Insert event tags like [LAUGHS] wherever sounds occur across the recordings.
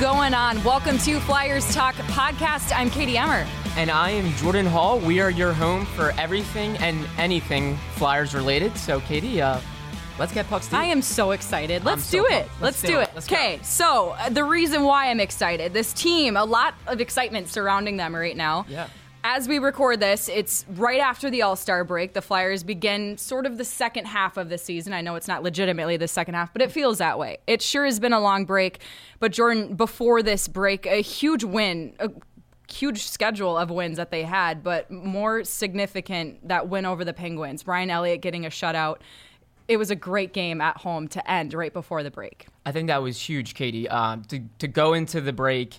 going on? Welcome to Flyers Talk Podcast. I'm Katie Emmer. And I am Jordan Hall. We are your home for everything and anything Flyers related. So, Katie, uh, let's get pucks deep. I am so excited. Let's so do it. Let's, Let's do it. it. Let's go. Okay, so uh, the reason why I'm excited, this team, a lot of excitement surrounding them right now. Yeah. As we record this, it's right after the All Star break. The Flyers begin sort of the second half of the season. I know it's not legitimately the second half, but it feels that way. It sure has been a long break. But Jordan, before this break, a huge win, a huge schedule of wins that they had, but more significant that win over the Penguins. Brian Elliott getting a shutout. It was a great game at home to end right before the break. I think that was huge, Katie. Um, to to go into the break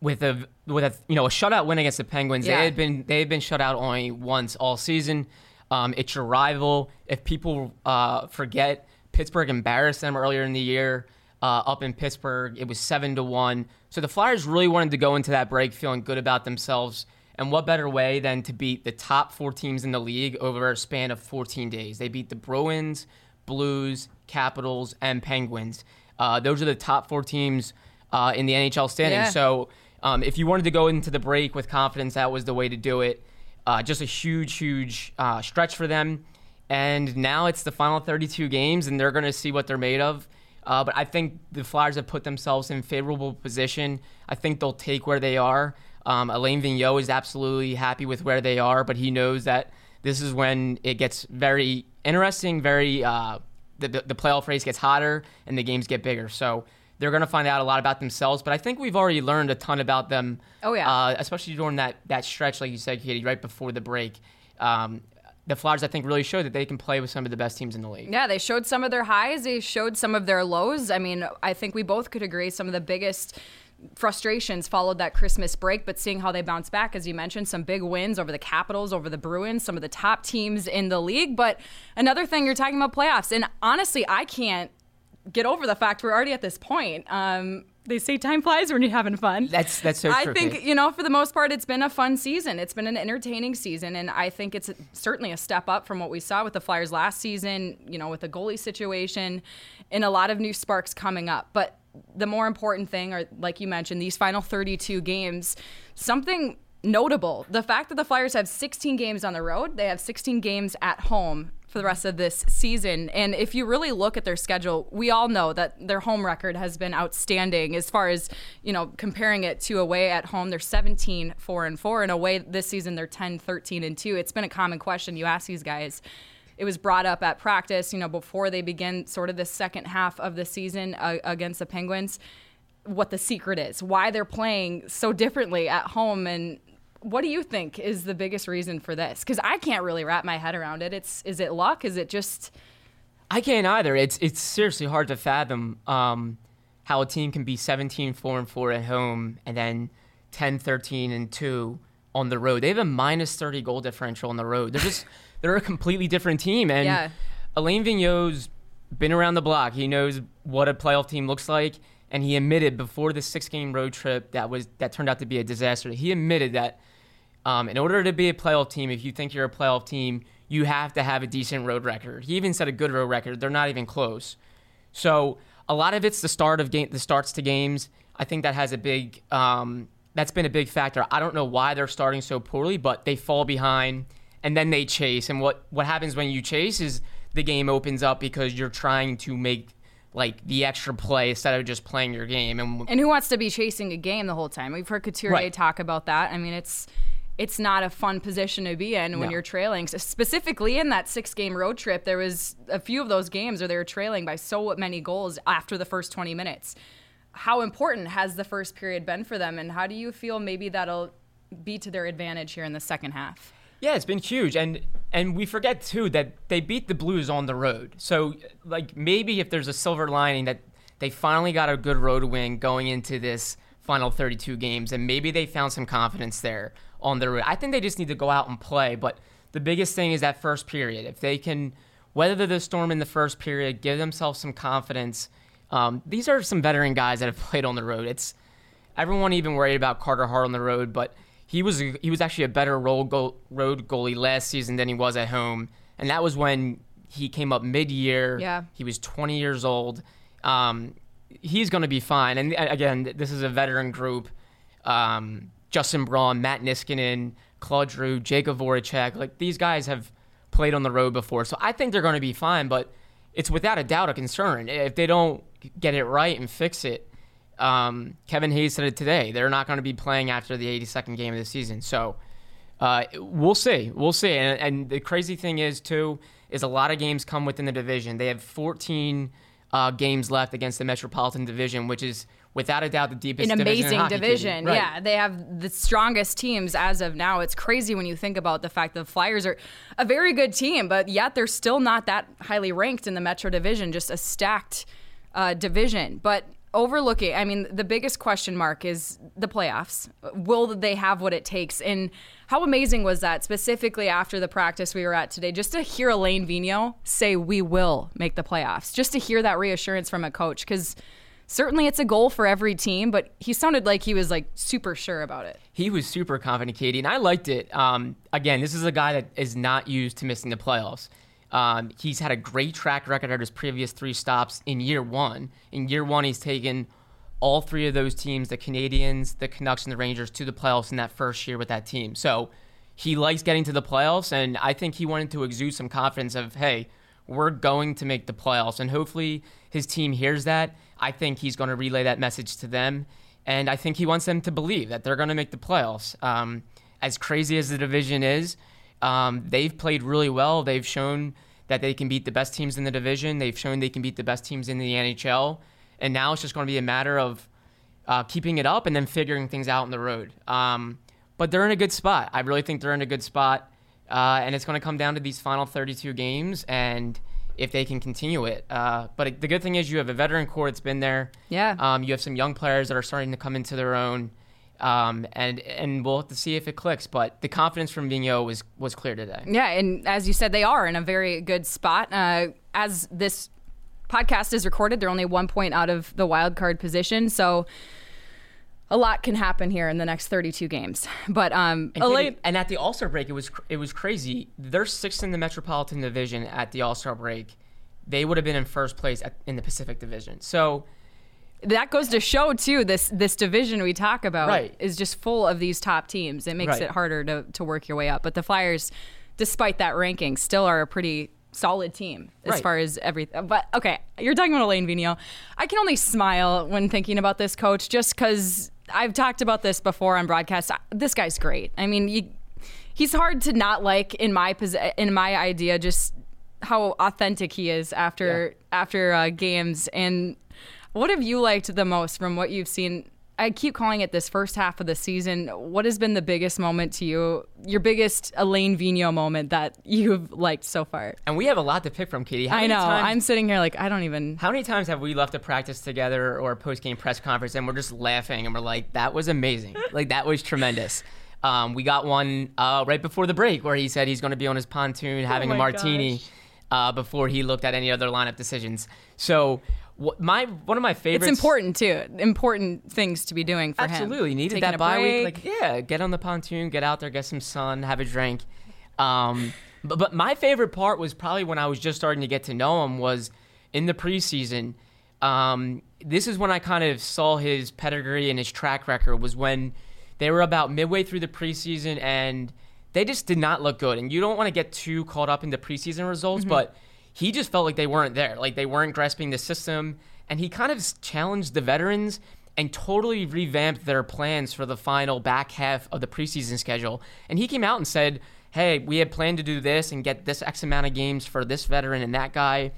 with a with a you know a shutout win against the Penguins. Yeah. They had been they had been shut out only once all season. Um, it's your rival. If people uh, forget, Pittsburgh embarrassed them earlier in the year. Uh, up in Pittsburgh, it was seven to one. So the Flyers really wanted to go into that break feeling good about themselves. And what better way than to beat the top four teams in the league over a span of 14 days? They beat the Bruins, Blues, Capitals, and Penguins. Uh, those are the top four teams uh, in the NHL standings. Yeah. So um, if you wanted to go into the break with confidence, that was the way to do it. Uh, just a huge, huge uh, stretch for them. And now it's the final 32 games, and they're going to see what they're made of. Uh, but I think the Flyers have put themselves in favorable position. I think they'll take where they are. Um, Alain Vigneault is absolutely happy with where they are, but he knows that this is when it gets very interesting, very uh, the the playoff race gets hotter and the games get bigger. So they're going to find out a lot about themselves. But I think we've already learned a ton about them. Oh, yeah. uh, especially during that that stretch, like you said, Katie, right before the break. Um, the Flyers, I think, really showed that they can play with some of the best teams in the league. Yeah, they showed some of their highs, they showed some of their lows. I mean, I think we both could agree some of the biggest frustrations followed that Christmas break, but seeing how they bounce back, as you mentioned, some big wins over the Capitals, over the Bruins, some of the top teams in the league. But another thing, you're talking about playoffs, and honestly, I can't get over the fact we're already at this point. Um, they say time flies when you're having fun. That's that's so I true. think you know, for the most part, it's been a fun season. It's been an entertaining season, and I think it's certainly a step up from what we saw with the Flyers last season. You know, with the goalie situation, and a lot of new sparks coming up. But the more important thing, are like you mentioned, these final 32 games, something notable: the fact that the Flyers have 16 games on the road, they have 16 games at home for the rest of this season. And if you really look at their schedule, we all know that their home record has been outstanding as far as, you know, comparing it to away at home. They're 17 4 and 4 and away this season they're 10 13 and 2. It's been a common question you ask these guys. It was brought up at practice, you know, before they begin sort of the second half of the season uh, against the Penguins what the secret is, why they're playing so differently at home and what do you think is the biggest reason for this? Because I can't really wrap my head around it. It's is it luck? Is it just I can't either. It's it's seriously hard to fathom um, how a team can be 17 4 and 4 at home and then 10 13 and 2 on the road. They have a minus 30 goal differential on the road. They're just [LAUGHS] they're a completely different team and Yeah. Alain Vigneault's been around the block. He knows what a playoff team looks like and he admitted before the 6-game road trip that was that turned out to be a disaster. He admitted that um, in order to be a playoff team, if you think you're a playoff team, you have to have a decent road record. He even said a good road record. They're not even close. So a lot of it's the start of game, the starts to games. I think that has a big, um, that's been a big factor. I don't know why they're starting so poorly, but they fall behind and then they chase. And what what happens when you chase is the game opens up because you're trying to make like the extra play instead of just playing your game. And and who wants to be chasing a game the whole time? We've heard Couturier Right. talk about that. I mean, it's it's not a fun position to be in when No. you're trailing. So specifically in that six game road trip, there was a few of those games where they were trailing by so many goals after the first 20 minutes. how important has the first period been for them, and how do you feel maybe that'll be to their advantage here in the second half? Yeah, it's been huge, and and we forget too that they beat the Blues on the road. So like maybe if there's a silver lining that they finally got a good road win going into this final 32 games, and maybe they found some confidence there on the road. I think they just need to go out and play, but the biggest thing is that first period. If they can weather the storm in the first period, give themselves some confidence. Um, these are some veteran guys that have [LAUGHS] played on the road. It's everyone even worried about Carter Hart on the road, but he was he was actually a better road goalie last season than he was at home, and that was when he came up mid-year. Yeah, he was 20 years old. Um, he's going to be fine. And again, this is a veteran group. Um, Justin Braun, Matt Niskanen, Claude Giroux, Jakub Voracek, like these guys have played on the road before, so I think they're going to be fine. But it's without a doubt a concern if they don't get it right and fix it. Um, Kevin Hayes said it today. They're not going to be playing after the 82nd game of the season. So uh, we'll see. We'll see. And, and, the crazy thing is, too, is a lot of games come within the division. They have 14 uh, games left against the Metropolitan Division, which is without a doubt the deepest an amazing division. Right. Yeah, they have the strongest teams as of now. It's crazy when you think about the fact that the Flyers are a very good team, but yet they're still not that highly ranked in the Metro Division. Just a stacked uh, division, but overlooking i mean the biggest question mark is the playoffs will they have what it takes and how amazing was that specifically after the practice we were at today just to hear Alain Vigneault say we will make the playoffs just to hear that reassurance from a coach because certainly it's a goal for every team but he sounded like he was like super sure about it he was super confident katie and i liked it um, again this is a guy that is not used to missing the playoffs um, he's had a great track record at his previous three stops in year one. In year one, he's taken all three of those teams, the Canadiens, the Canucks, and the Rangers, to the playoffs in that first year with that team. So he likes getting to the playoffs, and I think he wanted to exude some confidence of, hey, we're going to make the playoffs. And hopefully his team hears that. I think he's going to relay that message to them. And I think he wants them to believe that they're going to make the playoffs. Um, as crazy as the division is, um, they've played really well. They've shown that they can beat the best teams in the division. They've shown they can beat the best teams in the NHL. And now it's just going to be a matter of uh, keeping it up and then figuring things out on the road. Um, but they're in a good spot. I really think they're in a good spot. Uh, and it's going to come down to these final 32 games and if they can continue it. Uh, but the good thing is you have a veteran core that's been there. Yeah. Um, you have some young players that are starting to come into their own. Um, and and we'll have to see if it clicks. But the confidence from Vigneault was was clear today. Yeah, and as you said, they are in a very good spot. Uh, as this podcast is recorded, they're only one point out of the wild card position, so a lot can happen here in the next 32 games. But um, and, and at the All Star break, it was it was crazy. They're sixth in the Metropolitan Division at the All Star break. They would have been in first place at, in the Pacific Division. So that goes to show too this this division we talk about right. is just full of these top teams. It makes right. it harder to to work your way up. But the Flyers, despite that ranking, still are a pretty solid team as right. far as everything. But okay, you're talking about Alain Vigneault. I can only smile when thinking about this coach, just because I've talked about this before on broadcast. This guy's great. I mean, you, he's hard to not like in my in my idea. Just how authentic he is after yeah. after uh, games and what have you liked the most from what you've seen? I keep calling it this first half of the season. What has been the biggest moment to you? Your biggest Alain Vigneault moment that you've liked so far? And we have a lot to pick from, Katie. How I know. Times, I'm sitting here like I don't even. How many times have we left a practice together or a post game press conference and we're just laughing and we're like, "That was amazing! [LAUGHS] like that was tremendous." Um, we got one uh, right before the break where he said he's going to be on his pontoon oh having oh a martini uh, before he looked at any other lineup decisions. So my one of my favorites. It's important too. Important things to be doing for absolutely. him. Absolutely needed Taking that bye week. Like yeah, get on the pontoon, get out there, get some sun, have a drink. Um, but but my favorite part was probably when I was just starting to get to know him was in the preseason. Um, this is when I kind of saw his pedigree and his track record. Was when they were about midway through the preseason and they just did not look good. And you don't want to get too caught up in the preseason results, mm-hmm. but he just felt like they weren't there, like they weren't grasping the system. And he kind of challenged the veterans and totally revamped their plans for the final back half of the preseason schedule. And he came out and said, Hey, we had planned to do this and get this X amount of games for this veteran and that guy.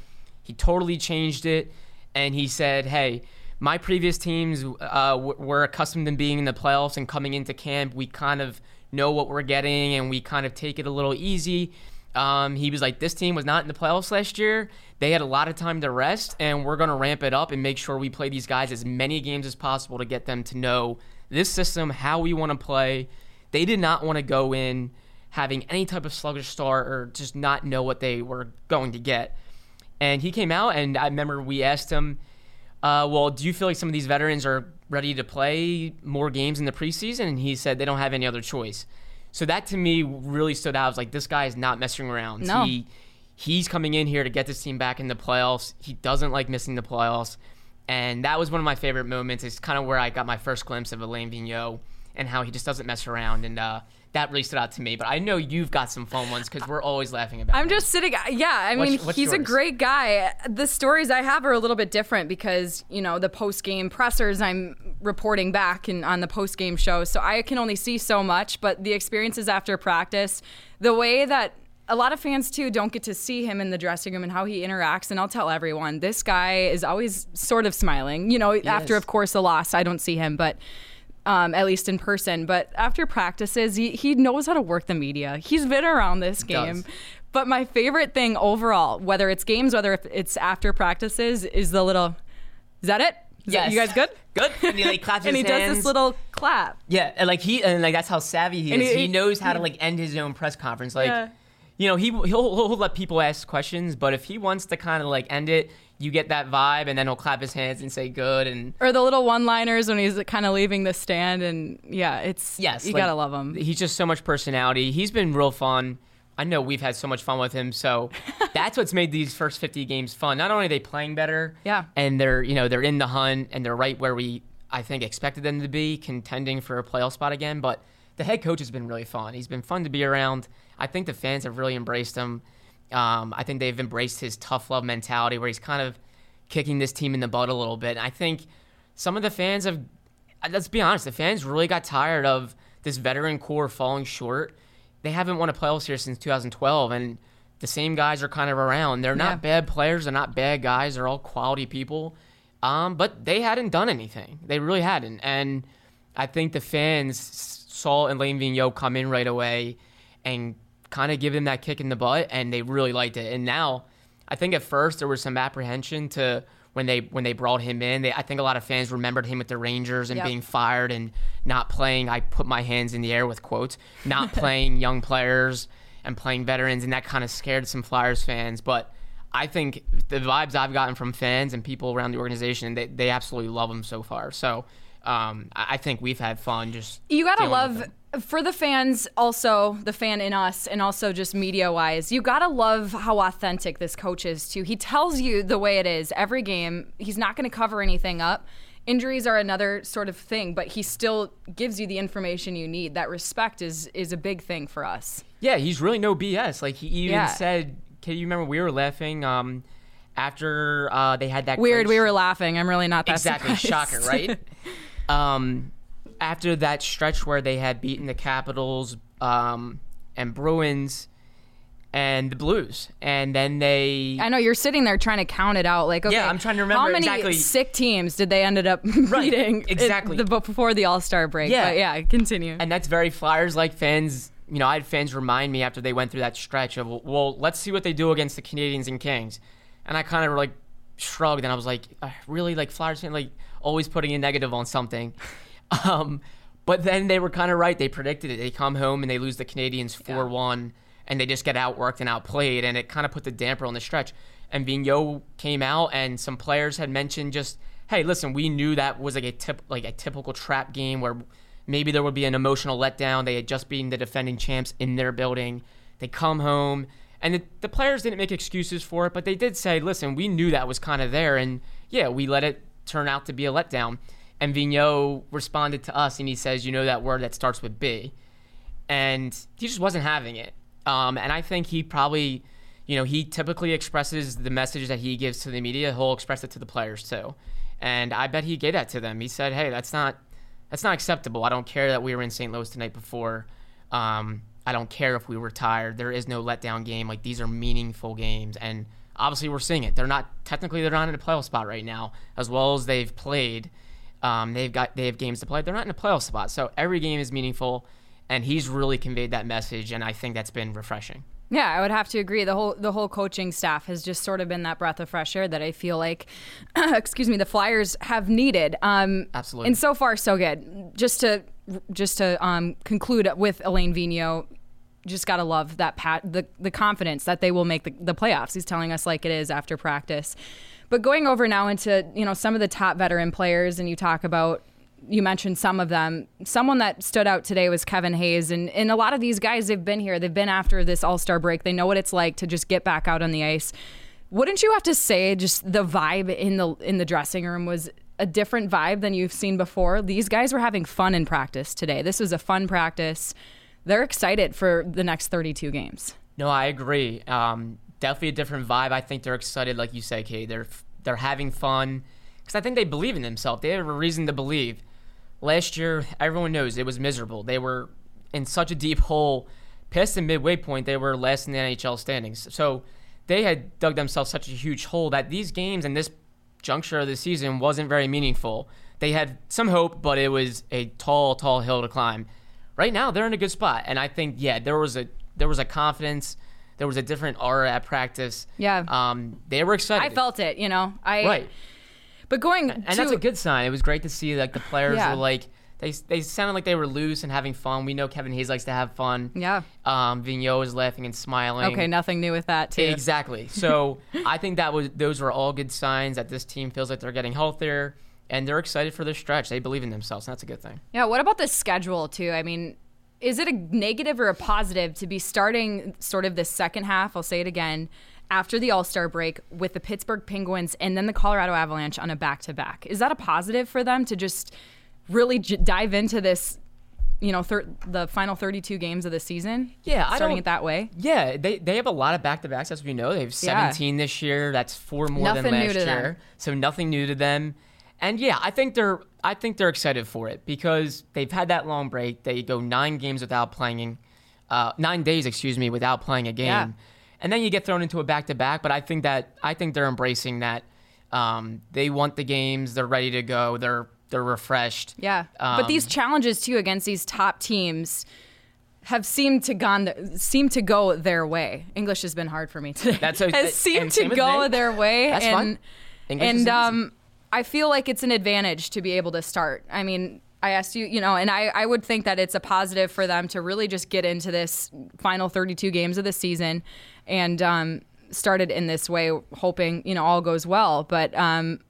He totally changed it. And he said, Hey, my previous teams uh, were accustomed to being in the playoffs and coming into camp, we kind of know what we're getting and we kind of take it a little easy. Um, he was like, This team was not in the playoffs last year. They had a lot of time to rest, and we're going to ramp it up and make sure we play these guys as many games as possible to get them to know this system, how we want to play. They did not want to go in having any type of sluggish start or just not know what they were going to get. And he came out, and I remember we asked him, uh, Well, do you feel like some of these veterans are ready to play more games in the preseason? And he said they don't have any other choice. So that to me really stood out. I was like, this guy is not messing around. No. He he's coming in here to get this team back in the playoffs. He doesn't like missing the playoffs. And that was one of my favorite moments. It's kind of where I got my first glimpse of Alain Vigneault and how he just doesn't mess around. And uh, that really stood out to me. But I know you've got some fun ones because we're always laughing about. I'm just sitting. Yeah, I mean, What's- what's he's a great guy. The stories I have are a little bit different because you know the post game pressers I'm reporting back and on the post game show, so I can only see so much. But the experiences after practice, the way that a lot of fans too don't get to see him in the dressing room and how he interacts. And I'll tell everyone, this guy is always sort of smiling. You know, after is. of course the loss, I don't see him, but um, at least in person. But after practices, he, he knows how to work the media. He's been around this game. does. But my favorite thing overall, whether it's games, whether it's after practices, is the little. Is that it? Is that- Yes. you guys good? Good. And he like claps [LAUGHS] and he does this little clap. Yeah, and like he and like that's how savvy he And is. he- He, knows how to like end his own press conference. Like, Yeah. you know, he he'll, he'll let people ask questions, but if he wants to kind of like end it, you get that vibe, and then he'll clap his hands and say good. And Or the little one-liners when he's kind of leaving the stand, and yeah, it's yes, you like, gotta love him. He's just so much personality. He's been real fun. I know we've had so much fun with him, so [LAUGHS] that's what's made these first 50 games fun. Not only are they playing better, Yeah. and they're you know they're in the hunt and they're right where we I think expected them to be, contending for a playoff spot again. But the head coach has been really fun. He's been fun to be around. I think the fans have really embraced him. Um, I think they've embraced his tough love mentality, where he's kind of kicking this team in the butt a little bit. And I think some of the fans have. Let's be honest, the fans really got tired of this veteran core falling short. They haven't won a playoff series since 2012, and the same guys are kind of around. They're not Yeah. bad players. They're not bad guys. They're all quality people. Um, but they hadn't done anything. They really hadn't. And I think the fans saw Alain Vigneault come in right away and kind of give him that kick in the butt, and they really liked it. And now, I think at first there was some apprehension to when they when they brought him in. They, I think a lot of fans remembered him with the Rangers and Yep. being fired and not playing. I put my hands in the air with quotes, not [LAUGHS] playing young players and playing veterans, and that kind of scared some Flyers fans. But I think the vibes I've gotten from fans and people around the organization, they, they absolutely love him so far. So um, I think we've had fun just. You gotta love. For the fans, also the fan in us, and also just media wise. You gotta love how authentic this coach is too. He tells you the way it is every game. He's not gonna cover anything up. Injuries are another sort of thing, but he still gives you the information you need. That respect is is a big thing for us. Yeah, he's really no BS. Like he even Yeah. said, "Can you remember we were laughing um, after uh, they had that Weird, we were laughing. I'm really not that exactly surprised. shocker, right? [LAUGHS] um, after that stretch where they had beaten the Capitals um, and Bruins and the Blues, and then they I know you're sitting there trying to count it out. Like, okay, I'm trying to remember how many exactly- sick teams did they ended up [LAUGHS] beating? at exactly. the, before the All Star break. Yeah. but yeah. Continue. and that's very Flyers like fans. You know, I had fans remind me after they went through that stretch of, well, let's see what they do against the Canadiens and Kings, and I kind of like shrugged and I was like, "Uh, really, like Flyers fan, like always putting a negative on something. Um, but then they were kind of right. They predicted it. They come home and they lose the Canadiens four one, and they just get outworked and outplayed, and it kind of put the damper on the stretch. And Vigneault came out, and some players had mentioned just, hey, listen, we knew that was like a tip, like a typical trap game where maybe there would be an emotional letdown. They had just been the defending champs in their building. They come home, and the, the players didn't make excuses for it, but they did say, listen, we knew that was kind of there, and yeah, we let it turn out to be a letdown. And Vigneault responded to us, and he says, you know that word that starts with B and he just wasn't having it. Um, and I think he probably, you know, he typically expresses the message that he gives to the media. He'll express it to the players too, and I bet he gave that to them. He said, "Hey, that's not that's not acceptable. I don't care that we were in St. Louis the night before. Um, I don't care if we were tired. There is no letdown game. Like these are meaningful games, and obviously we're seeing it. They're not technically they're not in a playoff spot right now, as well as they've played. Um, they've got they have games to play. They're not in a playoff spot, so every game is meaningful, and he's really conveyed that message, and I think that's been refreshing. Yeah, I would have to agree. The whole the whole coaching staff has just sort of been that breath of fresh air that I feel like, [CLEARS THROAT] excuse me, the Flyers have needed. Um, Absolutely. And so far, so good. Just to just to um, conclude with Alain Vigneault, just gotta love that pat the the confidence that they will make the, the playoffs. He's telling us like it is after practice. But going over now into you know some of the top veteran players, and you talk about you mentioned some of them. Someone that stood out today was Kevin Hayes, and and a lot of these guys they've been here. They've been after this All Star break. They know what it's like to just get back out on the ice. Wouldn't you have to say just the vibe in the in the dressing room was a different vibe than you've seen before? These guys were having fun in practice today. This was a fun practice. They're excited for the next 32 games. No, I agree. Um, definitely a different vibe. I think they're excited, like you say, Kate. They're they're having fun because I think they believe in themselves. They have a reason to believe. Last year, everyone knows it was miserable. They were in such a deep hole. Past the midway point, they were last in the NHL standings. So they had dug themselves such a huge hole that these games and this juncture of the season wasn't very meaningful. They had some hope, but it was a tall, tall hill to climb. Right now, they're in a good spot, and I think yeah, there was a there was a confidence, there was a different aura at practice. Yeah, um, they were excited. I felt it, you know. I right. But going and to, that's a good sign. It was great to see like the players yeah. were like they they sounded like they were loose and having fun. We know Kevin Hayes likes to have fun. Yeah. Um, Vigneault is laughing and smiling. Okay, nothing new with that too. Exactly. So [LAUGHS] I think that was those were all good signs that this team feels like they're getting healthier and they're excited for their stretch. They believe in themselves. And that's a good thing. Yeah. What about the schedule too? I mean, is it a negative or a positive to be starting sort of the second half? I'll say it again after the All Star break with the Pittsburgh Penguins and then the Colorado Avalanche on a back to back. Is that a positive for them to just really j- dive into this? You know, thir- the final 32 games of the season. Yeah, starting it that way. Yeah, they they have a lot of back to backs, as we know. They have 17 yeah. this year. That's four more nothing than last year. Them. So nothing new to them. And yeah, I think they're I think they're excited for it because they've had that long break. They go nine games without playing, uh, nine days, excuse me, without playing a game. Yeah and then you get thrown into a back to back. But I think that I think they're embracing that. Um, they want the games. They're ready to go. They're they're refreshed. Yeah, um, but these challenges too against these top teams have seemed to gone seem to go their way. English has been hard for me today. That's a, [LAUGHS] has seemed to go their way. That's and, fine. English and um, I feel like it's an advantage to be able to start. I mean, I asked you, you know, and I, I would think that it's a positive for them to really just get into this final 32 games of the season and um, started in this way, hoping, you know, all goes well. But um,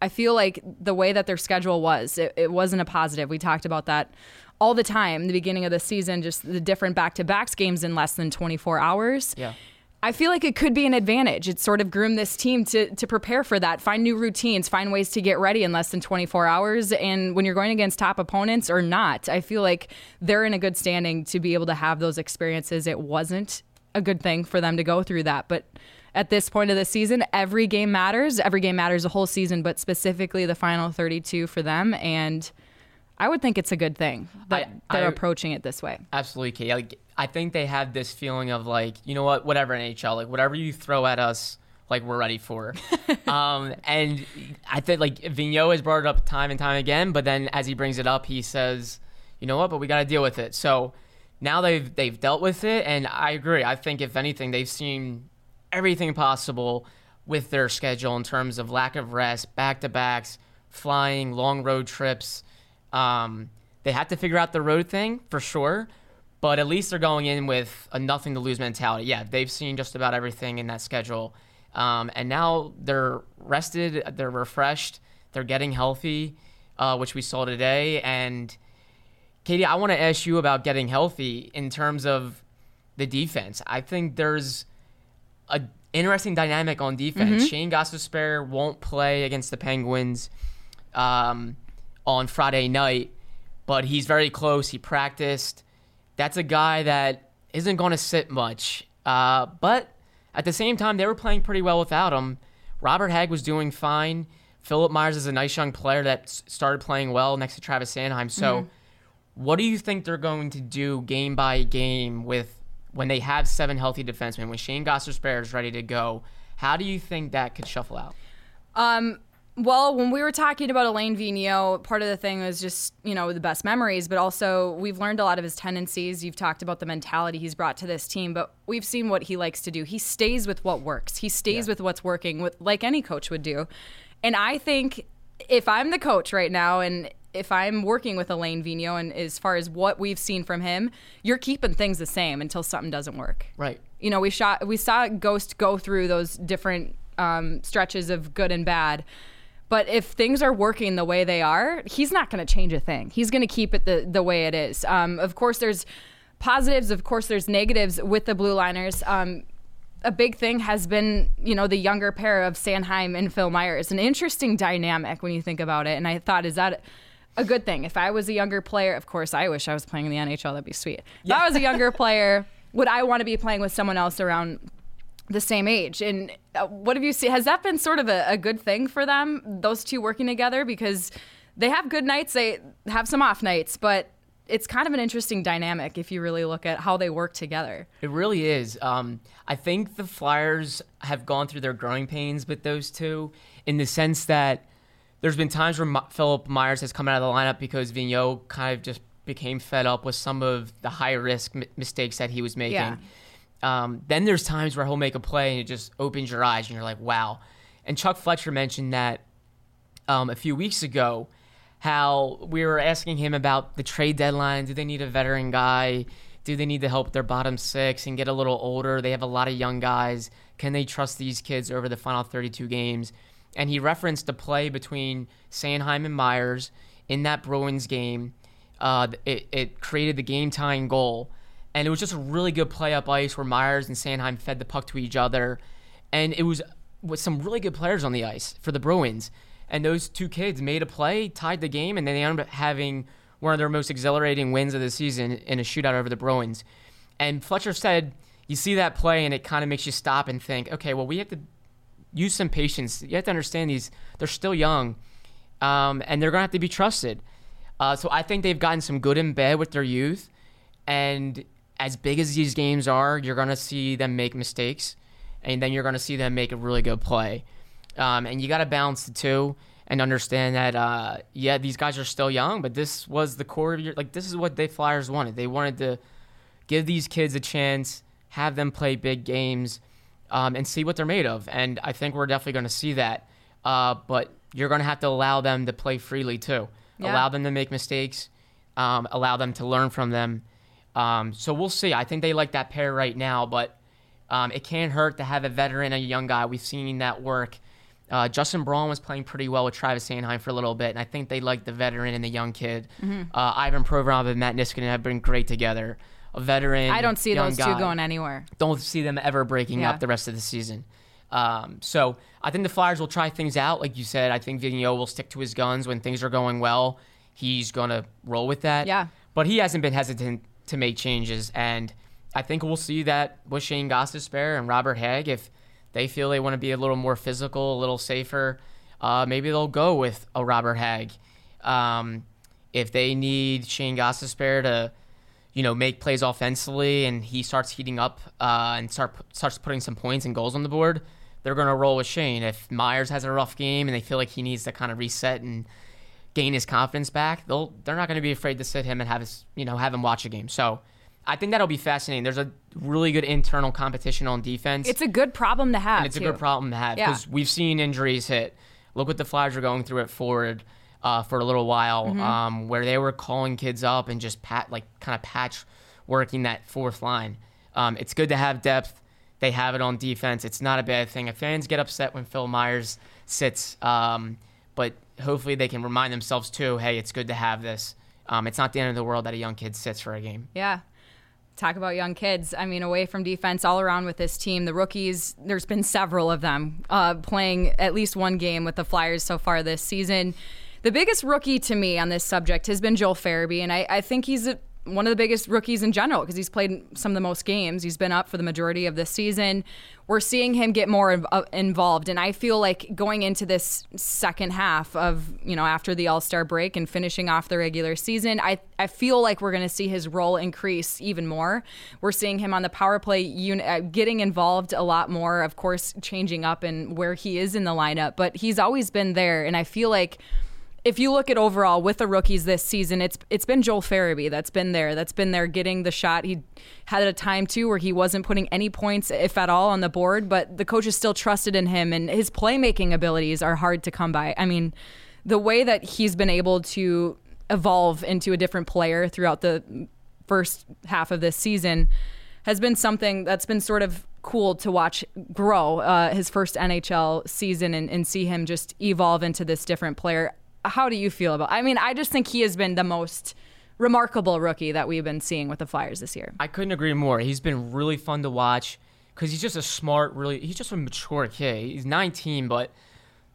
I feel like the way that their schedule was, it, it wasn't a positive. We talked about that all the time, the beginning of the season, just the different back to backs games in less than 24 hours. Yeah. I feel like it could be an advantage. It's sort of groomed this team to to prepare for that, find new routines, find ways to get ready in less than 24 hours. And when you're going against top opponents or not, I feel like they're in a good standing to be able to have those experiences. It wasn't a good thing for them to go through that, but at this point of the season, every game matters. Every game matters the whole season, but specifically the final 32 for them. And I would think it's a good thing that I, they're I, approaching it this way. Absolutely, Kate. Like, I think they have this feeling of like, you know what, whatever NHL, like whatever you throw at us, like we're ready for. [LAUGHS] um, and I think like Vigneault has brought it up time and time again, but then as he brings it up, he says, you know what, but we got to deal with it. So now they've they've dealt with it, and I agree. I think if anything, they've seen everything possible with their schedule in terms of lack of rest, back to backs, flying, long road trips um, they have to figure out the road thing for sure, but at least they're going in with a nothing to lose mentality. Yeah, they've seen just about everything in that schedule. Um, and now they're rested, they're refreshed, they're getting healthy, uh, which we saw today. And Katie, I want to ask you about getting healthy in terms of the defense. I think there's a interesting dynamic on defense. Mm-hmm. Shane Gostisbehere won't play against the Penguins. Um, on Friday night, but he's very close. He practiced. That's a guy that isn't going to sit much. Uh, but at the same time, they were playing pretty well without him. Robert Hagg was doing fine. Philip Myers is a nice young player that started playing well next to Travis Sanheim. So, mm-hmm. what do you think they're going to do game by game with when they have seven healthy defensemen? When Shane Gostisbehere is ready to go, How do you think that could shuffle out? Um, well, when we were talking about Alain Vigneault, part of the thing was just, you know, the best memories, but also we've learned a lot of his tendencies. You've talked about the mentality he's brought to this team, but we've seen what he likes to do. He stays with what works. He stays yeah. with what's working, with like any coach would do. And I think if I'm the coach right now and if I'm working with Alain Vigneault and as far as what we've seen from him, you're keeping things the same until something doesn't work. Right. You know, we shot we saw Ghost go through those different um, stretches of good and bad but if things are working the way they are, he's not going to change a thing. He's going to keep it the, the way it is. Um, of course, there's positives. Of course, there's negatives with the Blue Liners. Um, a big thing has been, you know, the younger pair of Sanheim and Phil Myers. An interesting dynamic when you think about it. And I thought, is that a good thing? If I was a younger player, of course, I wish I was playing in the NHL. That'd be sweet. If yeah. I was a younger [LAUGHS] player, would I want to be playing with someone else around the same age. And uh, what have you seen? Has that been sort of a, a, good thing for them, those two working together? Because they have good nights, they have some off nights, but it's kind of an interesting dynamic if you really look at how they work together. It really is. Um, I think the Flyers have gone through their growing pains with those two in the sense that there's been times where M- Philip Myers has come out of the lineup because Vigneault kind of just became fed up with some of the high risk m- mistakes that he was making. Yeah. Um, then there's times where he'll make a play and it just opens your eyes and you're like, wow. And Chuck Fletcher mentioned that um, a few weeks ago, how we were asking him about the trade deadline. Do they need a veteran guy? Do they need to help their bottom six and get a little older? They have a lot of young guys. Can they trust these kids over the final 32 games? And he referenced a play between Sanheim and Myers in that Bruins game. Uh, it, it created the game tying goal and it was just a really good play up ice where Myers and Sanheim fed the puck to each other, and it was with some really good players on the ice for the Bruins, and those two kids made a play, tied the game, and then they ended up having one of their most exhilarating wins of the season in a shootout over the Bruins. And Fletcher said, "You see that play, and it kind of makes you stop and think, okay, well, we have to use some patience. You have to understand these; they're still young, um, and they're gonna have to be trusted." Uh, so I think they've gotten some good in bed with their youth, and as big as these games are, you're going to see them make mistakes, and then you're going to see them make a really good play. Um, and you got to balance the two and understand that, uh, yeah, these guys are still young, but this was the core of your like. This is what they Flyers wanted. They wanted to give these kids a chance, have them play big games, um, and see what they're made of. And I think we're definitely going to see that. Uh, but you're going to have to allow them to play freely too. Yeah. Allow them to make mistakes. Um, allow them to learn from them um, so we'll see. I think they like that pair right now, but um, it can't hurt to have a veteran and a young guy. We've seen that work. Uh, Justin Braun was playing pretty well with Travis Sanheim for a little bit, and I think they like the veteran and the young kid. Mm-hmm. Uh, Ivan Provorov and Matt Niskanen have been great together. A veteran. I don't see those guy. two going anywhere. Don't see them ever breaking yeah. up the rest of the season. Um, so I think the Flyers will try things out. Like you said, I think Vigneault will stick to his guns when things are going well. He's going to roll with that. Yeah. But he hasn't been hesitant to make changes. And I think we'll see that with Shane Gostisbehere and Robert Hagg. If they feel they want to be a little more physical, a little safer, uh, maybe they'll go with a Robert Hagg. Um, if they need Shane Gostisbehere to, you know, make plays offensively and he starts heating up uh, and start starts putting some points and goals on the board, they're going to roll with Shane. If Myers has a rough game and they feel like he needs to kind of reset and gain his confidence back, they'll they're not going to be afraid to sit him and have his you know have him watch a game. So I think that'll be fascinating. There's a really good internal competition on defense. It's a good problem to have. And it's too. a good problem to have because yeah. we've seen injuries hit. Look what the Flyers are going through at forward uh, for a little while, mm-hmm. um, where they were calling kids up and just pat like kind of patch working that fourth line. Um, it's good to have depth. They have it on defense. It's not a bad thing. If fans get upset when Phil Myers sits, um, but hopefully they can remind themselves too, hey, it's good to have this. Um, it's not the end of the world that a young kid sits for a game. Yeah. Talk about young kids. I mean, away from defense, all around with this team, the rookies, there's been several of them uh, playing at least one game with the Flyers so far this season. The biggest rookie to me on this subject has been Joel Farabee, and I, I think he's a one of the biggest rookies in general because he's played some of the most games. He's been up for the majority of this season. We're seeing him get more uh, involved, and I feel like going into this second half of you know after the All Star break and finishing off the regular season, I I feel like we're going to see his role increase even more. We're seeing him on the power play unit, uh, getting involved a lot more. Of course, changing up and where he is in the lineup, but he's always been there, and I feel like if you look at overall with the rookies this season, it's it's been Joel Farabee that's been there. That's been there getting the shot. He had a time too where he wasn't putting any points, if at all, on the board, but the coaches still trusted in him, and his playmaking abilities are hard to come by. I mean, the way that he's been able to evolve into a different player throughout the first half of this season has been something that's been sort of cool to watch grow uh, his first NHL season and, and see him just evolve into this different player how do you feel about? I mean, I just think he has been the most remarkable rookie that we've been seeing with the Flyers this year. I couldn't agree more. He's been really fun to watch because he's just a smart, really. He's just a mature kid. He's 19, but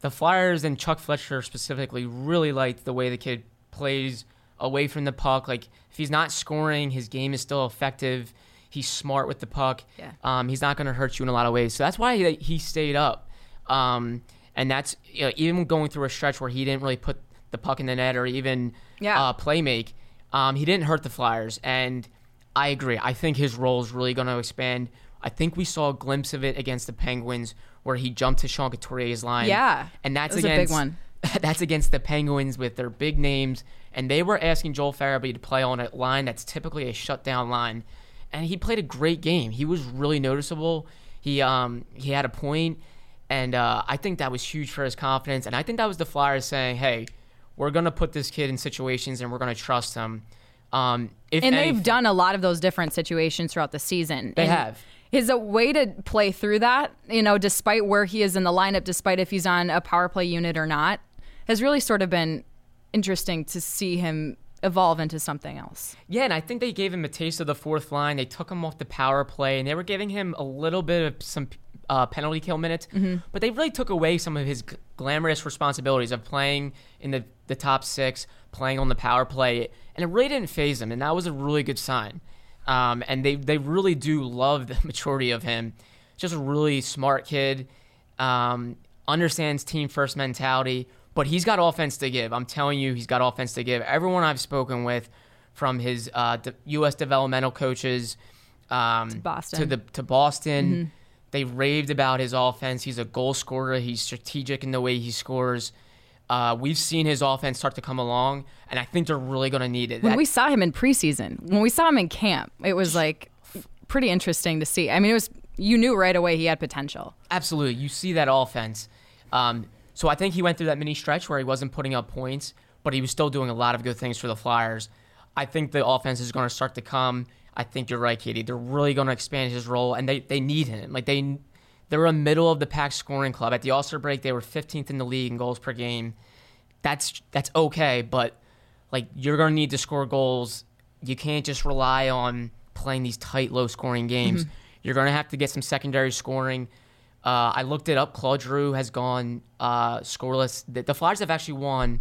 the Flyers and Chuck Fletcher specifically really liked the way the kid plays away from the puck. Like if he's not scoring, his game is still effective. He's smart with the puck. Yeah. Um, he's not going to hurt you in a lot of ways. So that's why he, he stayed up. Um, and that's you know, even going through a stretch where he didn't really put the puck in the net or even yeah. uh, play make. Um, he didn't hurt the Flyers, and I agree. I think his role is really going to expand. I think we saw a glimpse of it against the Penguins where he jumped to Sean Couturier's line. Yeah, and that's that against a big one. [LAUGHS] that's against the Penguins with their big names, and they were asking Joel Farabee to play on a line that's typically a shutdown line, and he played a great game. He was really noticeable. He um he had a point and uh, I think that was huge for his confidence. And I think that was the Flyers saying, hey, we're going to put this kid in situations and we're going to trust him. Um, and anything, they've done a lot of those different situations throughout the season. They and have. His a way to play through that, you know, despite where he is in the lineup, despite if he's on a power play unit or not, has really sort of been interesting to see him evolve into something else. Yeah, and I think they gave him a taste of the fourth line. They took him off the power play, and they were giving him a little bit of some uh, penalty kill minutes, mm-hmm. but they really took away some of his g- glamorous responsibilities of playing in the, the top six, playing on the power play, and it really didn't faze him, and that was a really good sign. Um, and they, they really do love the [LAUGHS] maturity of him. Just a really smart kid, um, understands team first mentality, but he's got offense to give. I'm telling you, he's got offense to give. Everyone I've spoken with, from his uh, U.S. developmental coaches um, to Boston, to the to Boston. They raved about his offense. He's a goal scorer. He's strategic in the way he scores. Uh, we've seen his offense start to come along, and I think they're really going to need it. When that- we saw him in preseason, when we saw him in camp, it was like pretty interesting to see. I mean, it was you knew right away he had potential. Absolutely, you see that offense. Um, so I think he went through that mini stretch where he wasn't putting up points, but he was still doing a lot of good things for the Flyers. I think the offense is going to start to come. I think you're right, Katie. They're really going to expand his role, and they, they need him. Like they they're a middle of the pack scoring club. At the All Star break, they were 15th in the league in goals per game. That's that's okay, but like you're going to need to score goals. You can't just rely on playing these tight, low scoring games. Mm-hmm. You're going to have to get some secondary scoring. Uh, I looked it up. Claude Giroux has gone uh, scoreless. The, the Flyers have actually won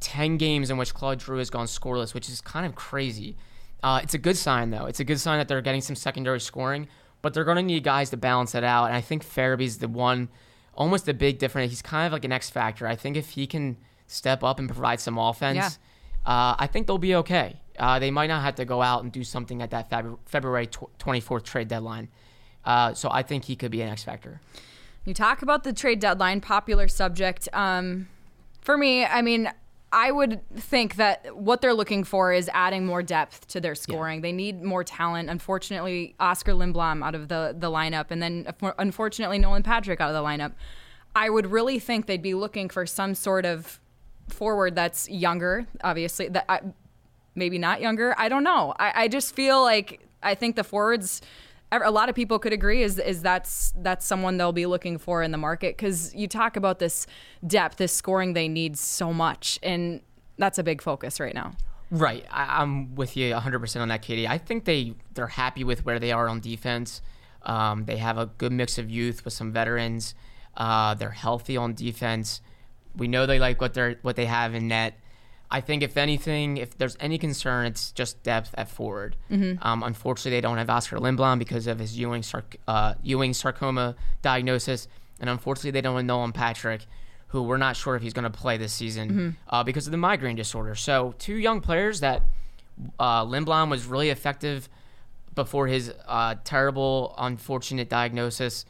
10 games in which Claude Giroux has gone scoreless, which is kind of crazy. Uh, it's a good sign, though. It's a good sign that they're getting some secondary scoring, but they're going to need guys to balance it out. And I think Farabee's the one, almost the big difference. He's kind of like an X factor. I think if he can step up and provide some offense, yeah. uh, I think they'll be okay. Uh, they might not have to go out and do something at that Feb- February tw- 24th trade deadline. Uh, so I think he could be an X factor. You talk about the trade deadline, popular subject. Um, for me, I mean, I would think that what they're looking for is adding more depth to their scoring. Yeah. They need more talent. Unfortunately, Oskar Lindblom out of the, the lineup, and then unfortunately, Nolan Patrick out of the lineup. I would really think they'd be looking for some sort of forward that's younger, obviously. That I, maybe not younger. I don't know. I, I just feel like I think the forwards a lot of people could agree is is that's that's someone they'll be looking for in the market because you talk about this depth, this scoring they need so much, and that's a big focus right now. Right, I, am with you 100% on that, Katie. I think they they're happy with where they are on defense. Um, they have a good mix of youth with some veterans. Uh, they're healthy on defense. We know they like what they're what they have in net. I think if anything, if there's any concern, it's just depth at forward. Mm-hmm. Um, unfortunately, they don't have Oskar Lindblom because of his Ewing, sarc- uh, Ewing sarcoma diagnosis, and unfortunately, they don't have Nolan Patrick, who we're not sure if he's going to play this season Mm-hmm. uh, because of the migraine disorder. So, two young players that uh, Lindblom was really effective before his uh, terrible, unfortunate diagnosis.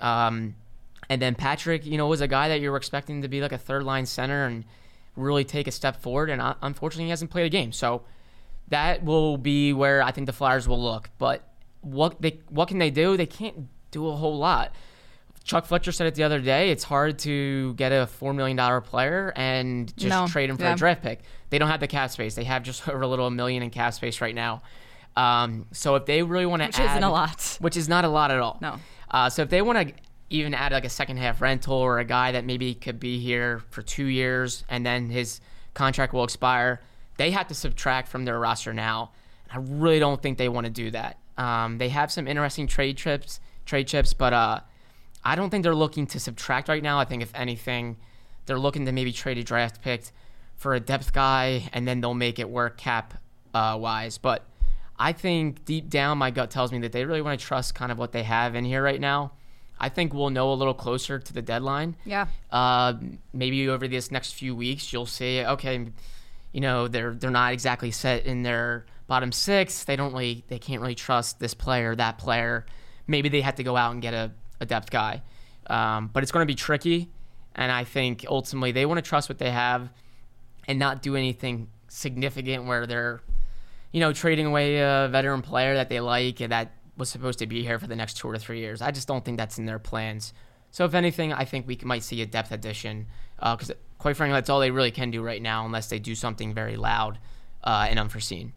Um, and then Patrick, you know, was a guy that you were expecting to be like a third line center and really take a step forward. And uh, unfortunately, he hasn't played a game. So that will be where I think the Flyers will look. But what they what can they do? They can't do a whole lot. Chuck Fletcher said it the other day. It's hard to get a four million dollar player and just No, trade him for yeah. a draft pick. They don't have the cap space. They have just [LAUGHS] over a little million in cap space right now. Um, so if they really want to Which add, isn't a lot. which is not a lot at all. No. Uh, so if they want to even add like a second half rental or a guy that maybe could be here for two years and then his contract will expire, they have to subtract from their roster now. I really don't think they want to do that. Um, they have some interesting trade trips, trade chips, but uh, I don't think they're looking to subtract right now. I think if anything, they're looking to maybe trade a draft pick for a depth guy, and then they'll make it work cap uh, wise. But I think deep down, my gut tells me that they really want to trust kind of what they have in here right now. I think we'll know a little closer to the deadline. Yeah. Uh, maybe over this next few weeks, you'll see. Okay, you know they're they're not exactly set in their bottom six. They don't really they can't really trust this player, that player. Maybe they have to go out and get a, a depth guy. Um, but it's going to be tricky, and I think ultimately they want to trust what they have and not do anything significant where they're, you know, trading away a veteran player that they like and that was supposed to be here for the next two or three years. I just don't think that's in their plans. So if anything, I think we might see a depth addition because, quite frankly, that's all they really can do right now, unless they do something very loud uh, and unforeseen.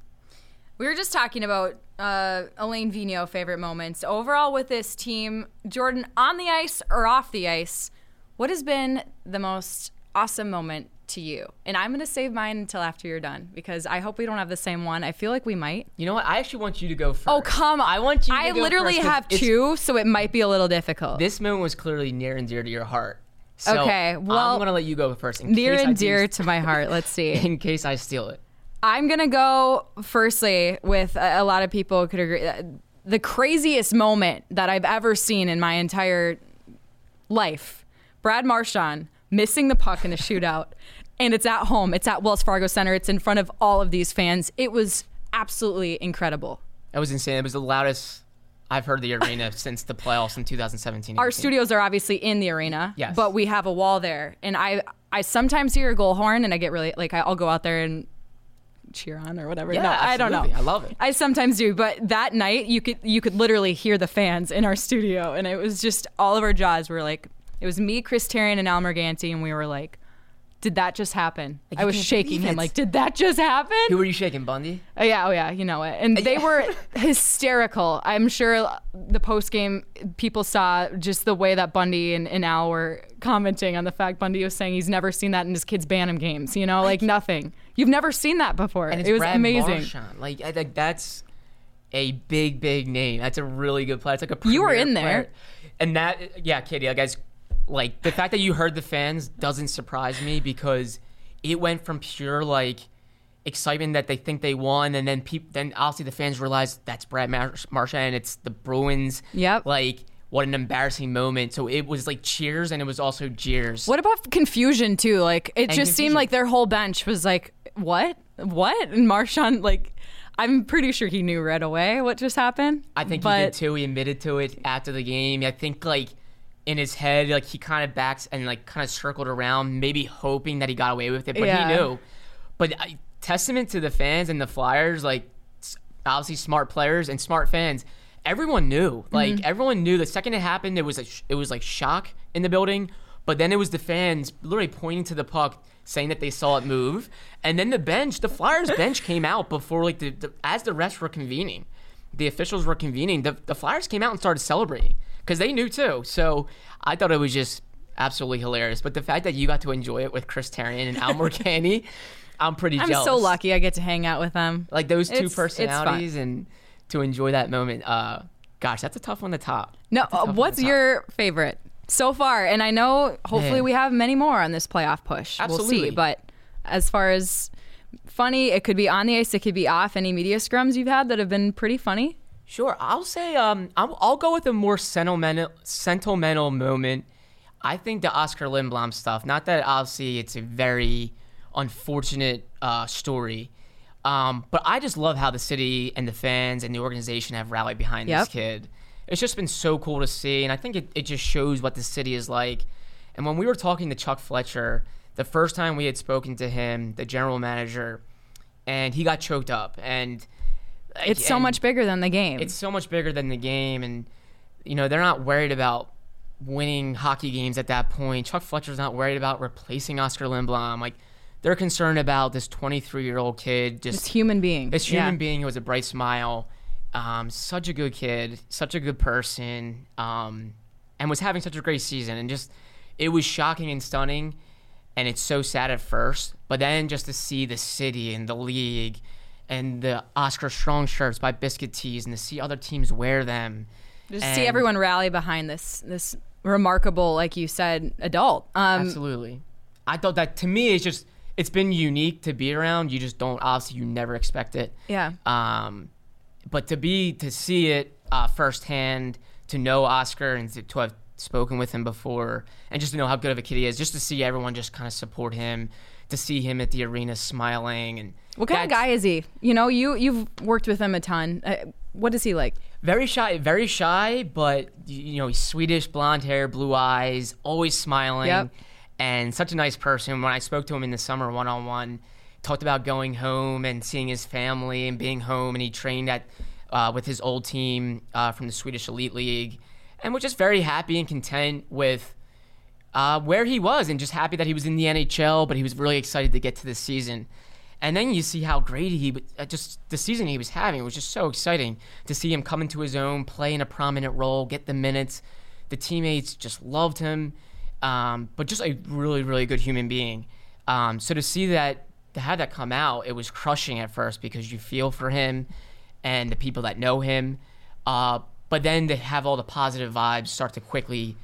We were just talking about uh, Alain Vigneault favorite moments. Overall, with this team, Jordan, on the ice or off the ice, what has been the most awesome moment to you? And I'm going to save mine until after you're done because I hope we don't have the same one. I feel like we might. You know what? I actually want you to go first. Oh, come on. I want you to I go literally have two, so it might be a little difficult. This moment was clearly near and dear to your heart. So Okay, well, I'm gonna let you go first. In Near and dear to my heart. Let's [LAUGHS] see. In case I steal it. I'm gonna go firstly with a, a lot of people could agree. uh, The craziest moment that I've ever seen in my entire life: Brad Marchand missing the puck in a shootout, and it's at home. It's at Wells Fargo Center. It's in front of all of these fans. It was absolutely incredible. That was insane. It was the loudest I've heard the arena [SIGHS] since the playoffs in 2017. Our studios are obviously in the arena, Yes. but we have a wall there, and I I sometimes hear a goal horn, and I get really like I'll go out there and cheer on or whatever. Yeah, no, I don't know. I love it. I sometimes do, but that night you could you could literally hear the fans in our studio, and it was just all of our jaws were like, it was me, Chris Therien, and Al Morganti, and we were like, did that just happen? Like, I was shaking him it. like, did that just happen? Who were you shaking, Bundy? Oh, yeah, oh yeah, you know it. And uh, they were [LAUGHS] hysterical. I'm sure the post game people saw just the way that Bundy and, and Al were commenting on the fact Bundy was saying he's never seen that in his kids' Bantam games. You know, like nothing. You've never seen that before. And it's it was Brad amazing. Marchand. Like I think that's a big, big name. That's a really good player. It's like a You were in there. player. and that yeah, Katie. Like guys, like the fact that you heard the fans doesn't surprise me because it went from pure like excitement that they think they won, and then people then obviously the fans realize that's Brad Mar- Marchand and it's the Bruins. Yep. Like what an embarrassing moment. So it was like cheers and it was also jeers. What about confusion too? Like it And just seemed like their whole bench was like, "What? What?" And Marchand, like, I'm pretty sure he knew right away what just happened. I think but, he did too. He admitted to it after the game. I think like in his head, like he kind of backs and like kind of circled around, maybe hoping that he got away with it, but Yeah. he knew. But I, testament to the fans and the Flyers, like obviously smart players and smart fans. Everyone knew. Like Mm-hmm. everyone knew the second it happened, it was a sh- it was like shock in the building. But then it was the fans literally pointing to the puck, saying that they saw it move, and then the bench, the Flyers [LAUGHS] bench came out before like the, the as the refs were convening the officials were convening, the, the Flyers came out and started celebrating because they knew too. So I thought it was just absolutely hilarious. But the fact that you got to enjoy it with Chris Therien and Al [LAUGHS] Morganti, I'm pretty jealous. I'm jealous. so lucky I get to hang out with them. Like those two It's- it's personalities and to enjoy that moment. Uh, gosh, that's a tough one to top. No, uh, what's to top. your favorite so far? And I know hopefully we have many more on this playoff push. We'll Absolutely. see, but as far as funny, it could be on the ice, it could be off. Any media scrums you've had that have been pretty funny? Sure, I'll say um, I'll, I'll go with a more sentimental sentimental moment. I think the Oskar Lindblom stuff. Not that obviously it's a very unfortunate uh, story, um, but I just love how the city and the fans and the organization have rallied behind Yep. this kid. It's just been so cool to see, and I think it, it just shows what the city is like. And when we were talking to Chuck Fletcher, the first time we had spoken to him, the general manager, and he got choked up, and It's so much bigger than the game. it's so much bigger than the game and you know they're not worried about winning hockey games at that point chuck fletcher's not worried about replacing oskar lindblom like they're concerned about this 23 year old kid this just human being. this human Yeah. being who has a bright smile um, such a good kid such a good person um, and was having such a great season and just it was shocking and stunning and it's so sad at first but then just to see the city and the league and the oskar strong shirts by biscuit tees and to see other teams wear them Just see everyone rally behind this this remarkable, like you said, adult. Um, Absolutely. I thought that to me it's just it's been unique to be around. You just don't obviously you never expect it. Yeah. Um, but to be to see it uh, firsthand, to know Oskar and to, to have spoken with him before, and just to know how good of a kid he is, just to see everyone just kind of support him, to see him at the arena smiling and What kind of guy is he? You know, you you've worked with him a ton. Uh, what is he like? Very shy, very shy, but you know he's Swedish, blonde hair, blue eyes, always smiling, Yep. and such a nice person. When I spoke to him in the summer one on one, talked about going home and seeing his family and being home, and he trained at uh, with his old team uh, from the Swedish Elite League, and was just very happy and content with uh, where he was, and just happy that he was in the NHL. But he was really excited to get to this season. And then you see how great he, uh, just the season he was having was just so exciting to see him come into his own, play in a prominent role, get the minutes. The teammates just loved him, um, but just a really, really good human being. Um, so to see that, to have that come out, it was crushing at first because you feel for him and the people that know him. Uh, but then to have all the positive vibes start to quickly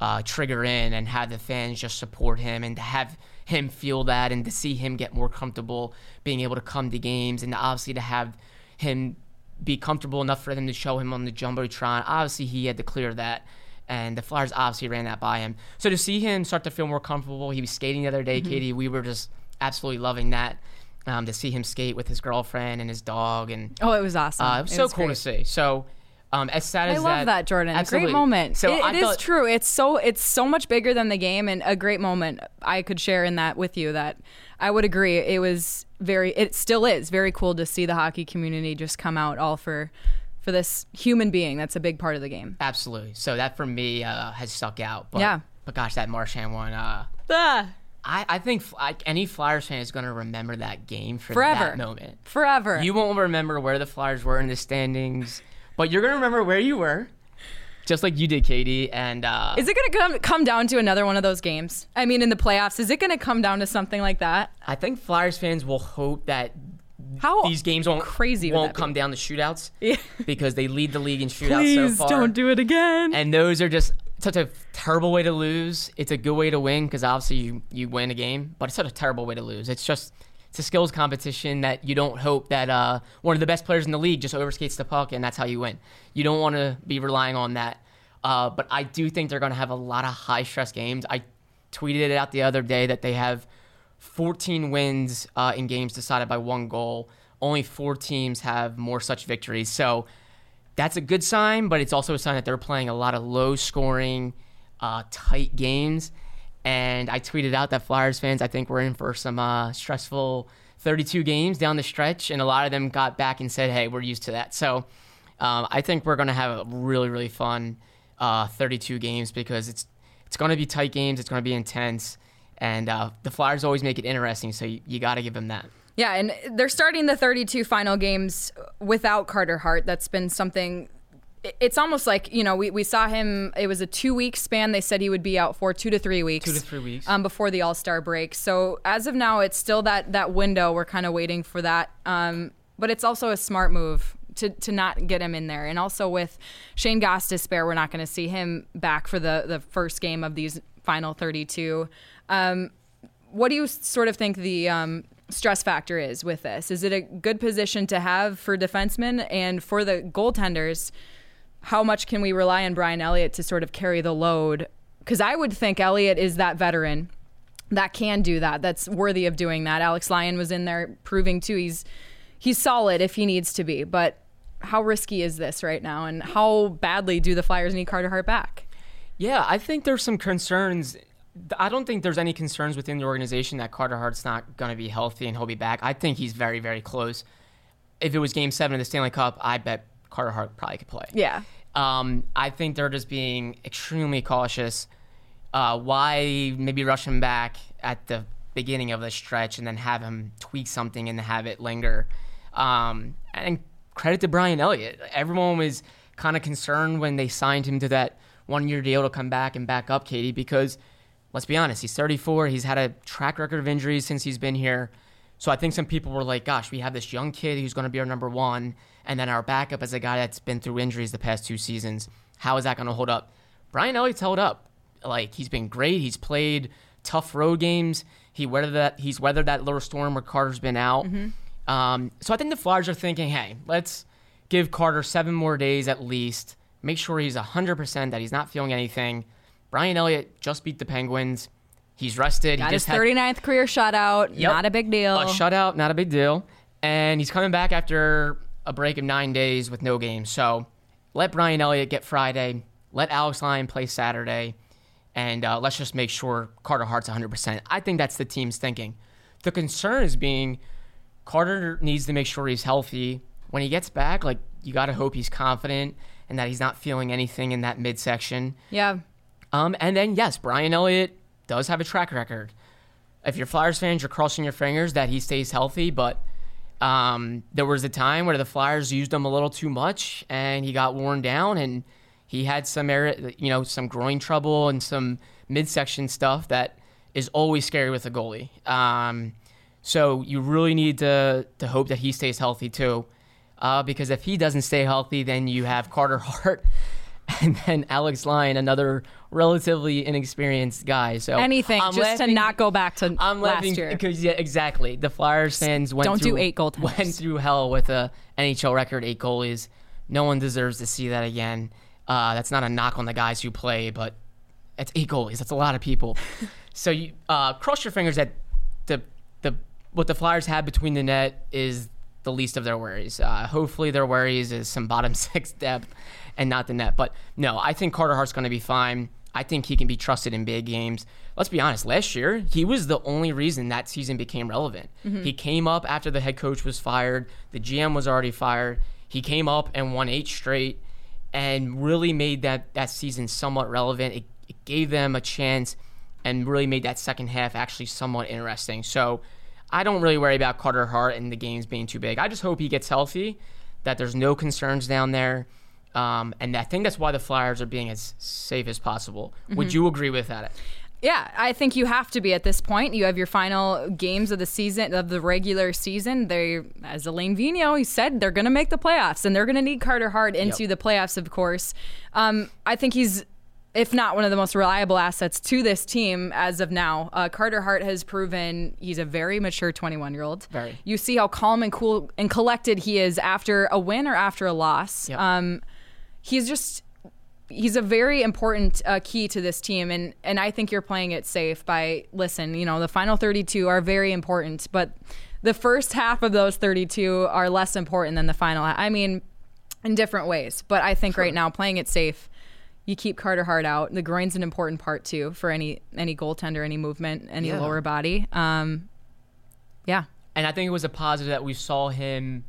uh, trigger in and have the fans just support him and to have him feel that and to see him get more comfortable being able to come to games and obviously to have him be comfortable enough for them to show him on the jumbotron. Obviously, he had to clear that, and the Flyers obviously ran that by him. So to see him start to feel more comfortable, he was skating the other day, Katie. We were just absolutely loving that. Um, to see him skate with his girlfriend and his dog, and Oh, it was awesome. uh, it was so cool great. to see. So, um, as sad I as love that, Jordan. Absolutely. Great moment. So It- I it is thought- true. It's so it's so much bigger than the game, and a great moment. I could share in that with you. That I would agree. It was very. It still is very cool to see the hockey community just come out all for for this human being. That's a big part of the game. Absolutely. So that for me uh, has stuck out. But, Yeah. But gosh, that Marchand one. Uh, Ah, I, I think I, any Flyers fan is going to remember that game for Forever. that moment. forever. You won't remember where the Flyers were in the standings, but you're going to remember where you were, just like you did, Katie. And uh, is it going to come come down to another one of those games? I mean, in the playoffs, is it going to come down to something like that? I think Flyers fans will hope that How these games won't crazy won't that be? come down to shootouts Yeah. [LAUGHS] because they lead the league in shootouts so Please far. don't do it again. and those are just such a terrible way to lose. It's a good way to win because obviously you, you win a game, but it's such a terrible way to lose. It's just it's a skills competition that you don't hope that uh, one of the best players in the league just overskates the puck and that's how you win. You don't want to be relying on that. Uh, but I do think they're going to have a lot of high stress games. I tweeted it out the other day that they have 14 wins uh, in games decided by one goal. Only four teams have more such victories. So that's a good sign, but it's also a sign that they're playing a lot of low scoring, uh, tight games. And I tweeted out that Flyers fans, I think, we're in for some uh, stressful 32 games down the stretch. And a lot of them got back and said, hey, we're used to that. So um, I think we're going to have a really, really fun uh, 32 games because it's it's going to be tight games, it's going to be intense. And uh, the Flyers always make it interesting. So you, you got to give them that. Yeah, and they're starting the 32 final games without Carter Hart. That's been something. It's almost like you know we, we saw him. It was a two week span. They said he would be out for two to three weeks. Two to three weeks. um, before the All Star break. So as of now, it's still that that window. We're kind of waiting for that. Um, but it's also a smart move to to not get him in there. And also with Shayne Gostisbehere, we're not going to see him back for the the first game of these final 32. Um, what do you sort of think the um, stress factor is with this? Is it a good position to have for defensemen and for the goaltenders? How much can we rely on Brian Elliott to sort of carry the load? Because I would think Elliott is that veteran that can do that. That's worthy of doing that. Alex Lyon was in there proving too he's he's solid if he needs to be. But how risky is this right now, and how badly do the Flyers need Carter Hart back? Yeah, I think there's some concerns. I don't think there's any concerns within the organization that Carter Hart's not going to be healthy and he'll be back. I think he's very, very close. If it was Game Seven of the Stanley Cup, I bet Carter Hart probably could play. Yeah. Um, I think they're just being extremely cautious. Uh, why maybe rush him back at the beginning of the stretch and then have him tweak something and have it linger? Um, and credit to Brian Elliott. Everyone was kind of concerned when they signed him to that one year deal to come back and back up Katie because let's be honest, he's 34. He's had a track record of injuries since he's been here. So I think some people were like, gosh, we have this young kid who's going to be our number one. And then our backup is a guy that's been through injuries the past two seasons. How is that going to hold up? Brian Elliott's held up. Like, he's been great. He's played tough road games. He weathered that. He's weathered that little storm where Carter's been out. Mm-hmm. Um, so I think the Flyers are thinking, hey, let's give Carter seven more days at least. Make sure he's 100%, that he's not feeling anything. Brian Elliott just beat the Penguins. He's rested. Got he his just had 39th career shutout. Yep. Not a big deal. a shutout, not a big deal. And he's coming back after a break of nine days with no games. So let Brian Elliott get Friday. Let Alex Lyon play Saturday. And uh, let's just make sure Carter Hart's 100%. I think that's the team's thinking. The concern is being Carter needs to make sure he's healthy. When he gets back, like, you got to hope he's confident and that he's not feeling anything in that midsection. yeah. Um, and then yes, Brian Elliott does have a track record. If you're Flyers fans, you're crossing your fingers that he stays healthy. But um, there was a time where the Flyers used him a little too much, and he got worn down, and he had some area, you know, some groin trouble and some midsection stuff that is always scary with a goalie. Um, so you really need to to hope that he stays healthy too, uh, because if he doesn't stay healthy, then you have Carter [LAUGHS] Hart and then Alex Lyon, another relatively inexperienced guy. So Anything I'm just to not go back to I'm last laughing year. because yeah, exactly. The Flyers fans went Don't do through, eight goaltenders. Went through hell with a NHL record, eight goalies. No one deserves to see that again. Uh, that's not a knock on the guys who play, but it's eight goalies. That's a lot of people. [LAUGHS] so you uh, cross your fingers that the the what the Flyers have between the net is the least of their worries. Uh, hopefully, their worries is some bottom [LAUGHS] six depth and not the net. But no, I think Carter Hart's going to be fine. I think he can be trusted in big games. Let's be honest, last year, he was the only reason that season became relevant. Mm-hmm. He came up after the head coach was fired, the GM was already fired. He came up and won eight straight and really made that, that season somewhat relevant. It, it gave them a chance and really made that second half actually somewhat interesting. So I don't really worry about Carter Hart and the games being too big. I just hope he gets healthy, that there's no concerns down there. Um, and I think that's why the Flyers are being as safe as possible. Would you agree with that? Yeah, I think you have to be at this point. You have your final games of the season of the regular season. They, as Alain Vigneault, he said they're going to make the playoffs, and they're going to need Carter Hart into Yep. the playoffs. Of course, um, I think he's, if not one of the most reliable assets to this team as of now. Uh, Carter Hart has proven he's a very mature 21 year old. Very. You see how calm and cool and collected he is after a win or after a loss. Yep. Um, he's just he's a very important uh, key to this team and and I think you're playing it safe by listen you know the final 32 are very important but the first half of those 32 are less important than the final I mean in different ways but I think right now playing it safe you keep Carter Hart out. The groin's an important part too for any any goaltender any movement any Yeah. lower body. Um yeah. And I think it was a positive that we saw him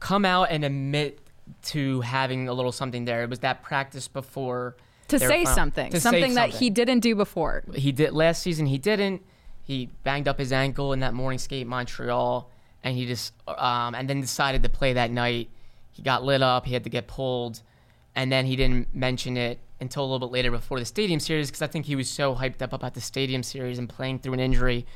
come out and admit to having a little something there. It was that practice before to say final- something to say something that something. he didn't do before he did last season. He didn't. He banged up his ankle in that morning skate Montreal, and he just um, and then decided to play that night. He got lit up. He had to get pulled, and then he didn't mention it until a little bit later before the Stadium Series because I think he was so hyped up about the Stadium Series and playing through an injury.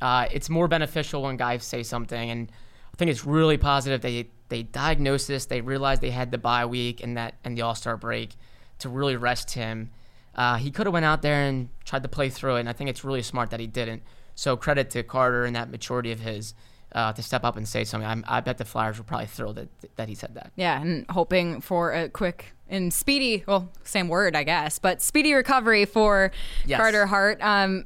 Uh, it's more beneficial when guys say something, and I think it's really positive they they diagnosed this. They realized they had the bye week and that and the All Star break to really rest him. Uh, he could have went out there and tried to play through it, and I think it's really smart that he didn't. So credit to Carter and that maturity of his uh, to step up and say something. I'm, I bet the Flyers were probably thrilled that, that he said that. Yeah, and hoping for a quick and speedy, well, same word, I guess, but speedy recovery for Yes. Carter Hart. Um,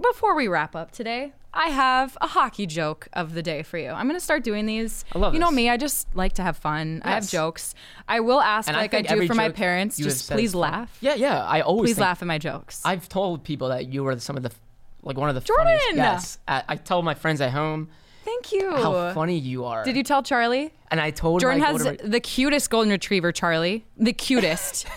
before we wrap up today, I have a hockey joke of the day for you. I'm going to start doing these. I love You know this. me, I just like to have fun. I have Yes. jokes. I will ask, And like I, think do every for my joke parents, you have just said please laugh. Yeah, yeah. I always Please think- laugh at my jokes. I've told people that you were some of the like one of the Jordan! funniest. Yes, I, I tell my friends at home Thank you. how funny you are. Did you tell Charlie? And I told Jordan my has the cutest golden retriever, Charlie. The cutest. [LAUGHS]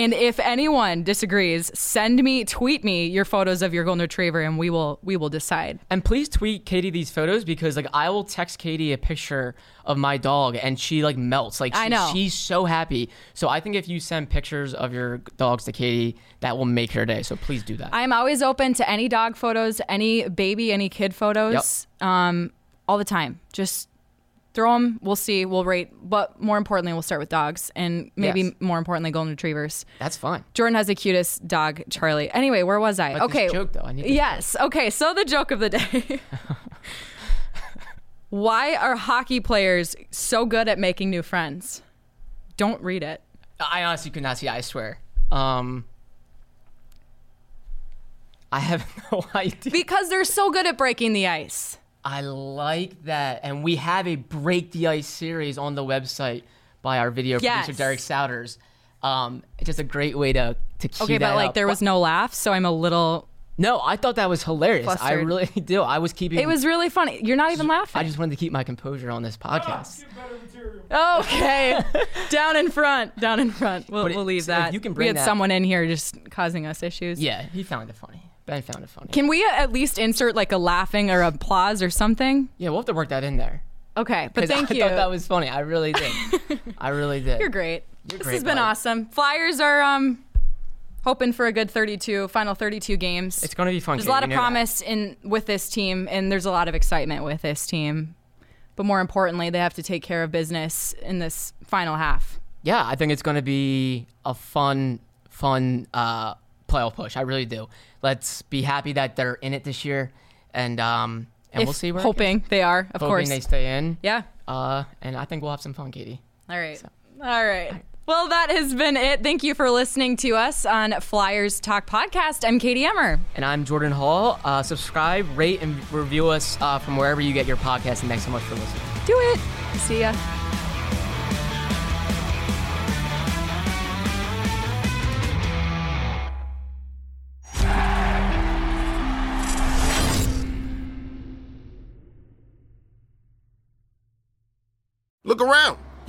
and if anyone disagrees, send me, tweet me your photos of your golden retriever, and we will we will decide. And please tweet Katie these photos because like I will text Katie a picture of my dog and she like melts. Like she, I know. she's so happy. So I think if you send pictures of your dogs to Katie, that will make her day. So please do that. I am always open to any dog photos, any baby, any kid photos, um, all the time. Just throw them. We'll see. We'll rate. But more importantly, we'll start with dogs, and maybe Yes. more importantly, golden retrievers. That's fine. Jordan has the cutest dog, Charlie. Anyway, where was I? But okay. joke, though, I need yes. Okay. So the joke of the day. [LAUGHS] Why are hockey players so good at making new friends? Don't read it. I honestly could not see. I swear. Um, I have [LAUGHS] no idea. Because they're so good at breaking the ice. I like that, and we have a break the ice series on the website by our video Yes. producer Derek Souders. Um, it's just a great way to to keep Okay, that but like up. there was no laugh, so I'm a little. no. I thought that was hilarious. I really [LAUGHS] do. I was keeping. It was really funny. You're not even laughing. I just wanted to keep my composure on this podcast. Okay, [LAUGHS] down in front, down in front. We'll, it- we'll leave so that. you can bring we had that- someone in here just causing us issues. Yeah, he found it funny. Ben found it funny. Can we at least insert like a laughing or applause or something? yeah, we'll have to work that in there. Okay, but thank I you. thought that was funny. I really did. [LAUGHS] I really did. You're great. You're this great, has been bud. awesome. Flyers are um hoping for a good 32 final 32 games. It's gonna be fun. There's a lot of know that. promise in with this team, and there's a lot of excitement with this team. But more importantly, they have to take care of business in this final half. Yeah, I think it's going to be a fun, fun uh, playoff push. I really do. Let's be happy that they're in it this year, and um, and If- we'll see where. hoping they are, of hoping course. they stay in. yeah. Uh, and I think we'll have some fun, Katie. All right. All right. Well, that has been it. Thank you for listening to us on Flyers Talk Podcast. I'm Katie Emmer. And I'm Jordan Hall. Uh, subscribe, rate, and review us uh, from wherever you get your podcast. And thanks so much for listening. Do it. See ya.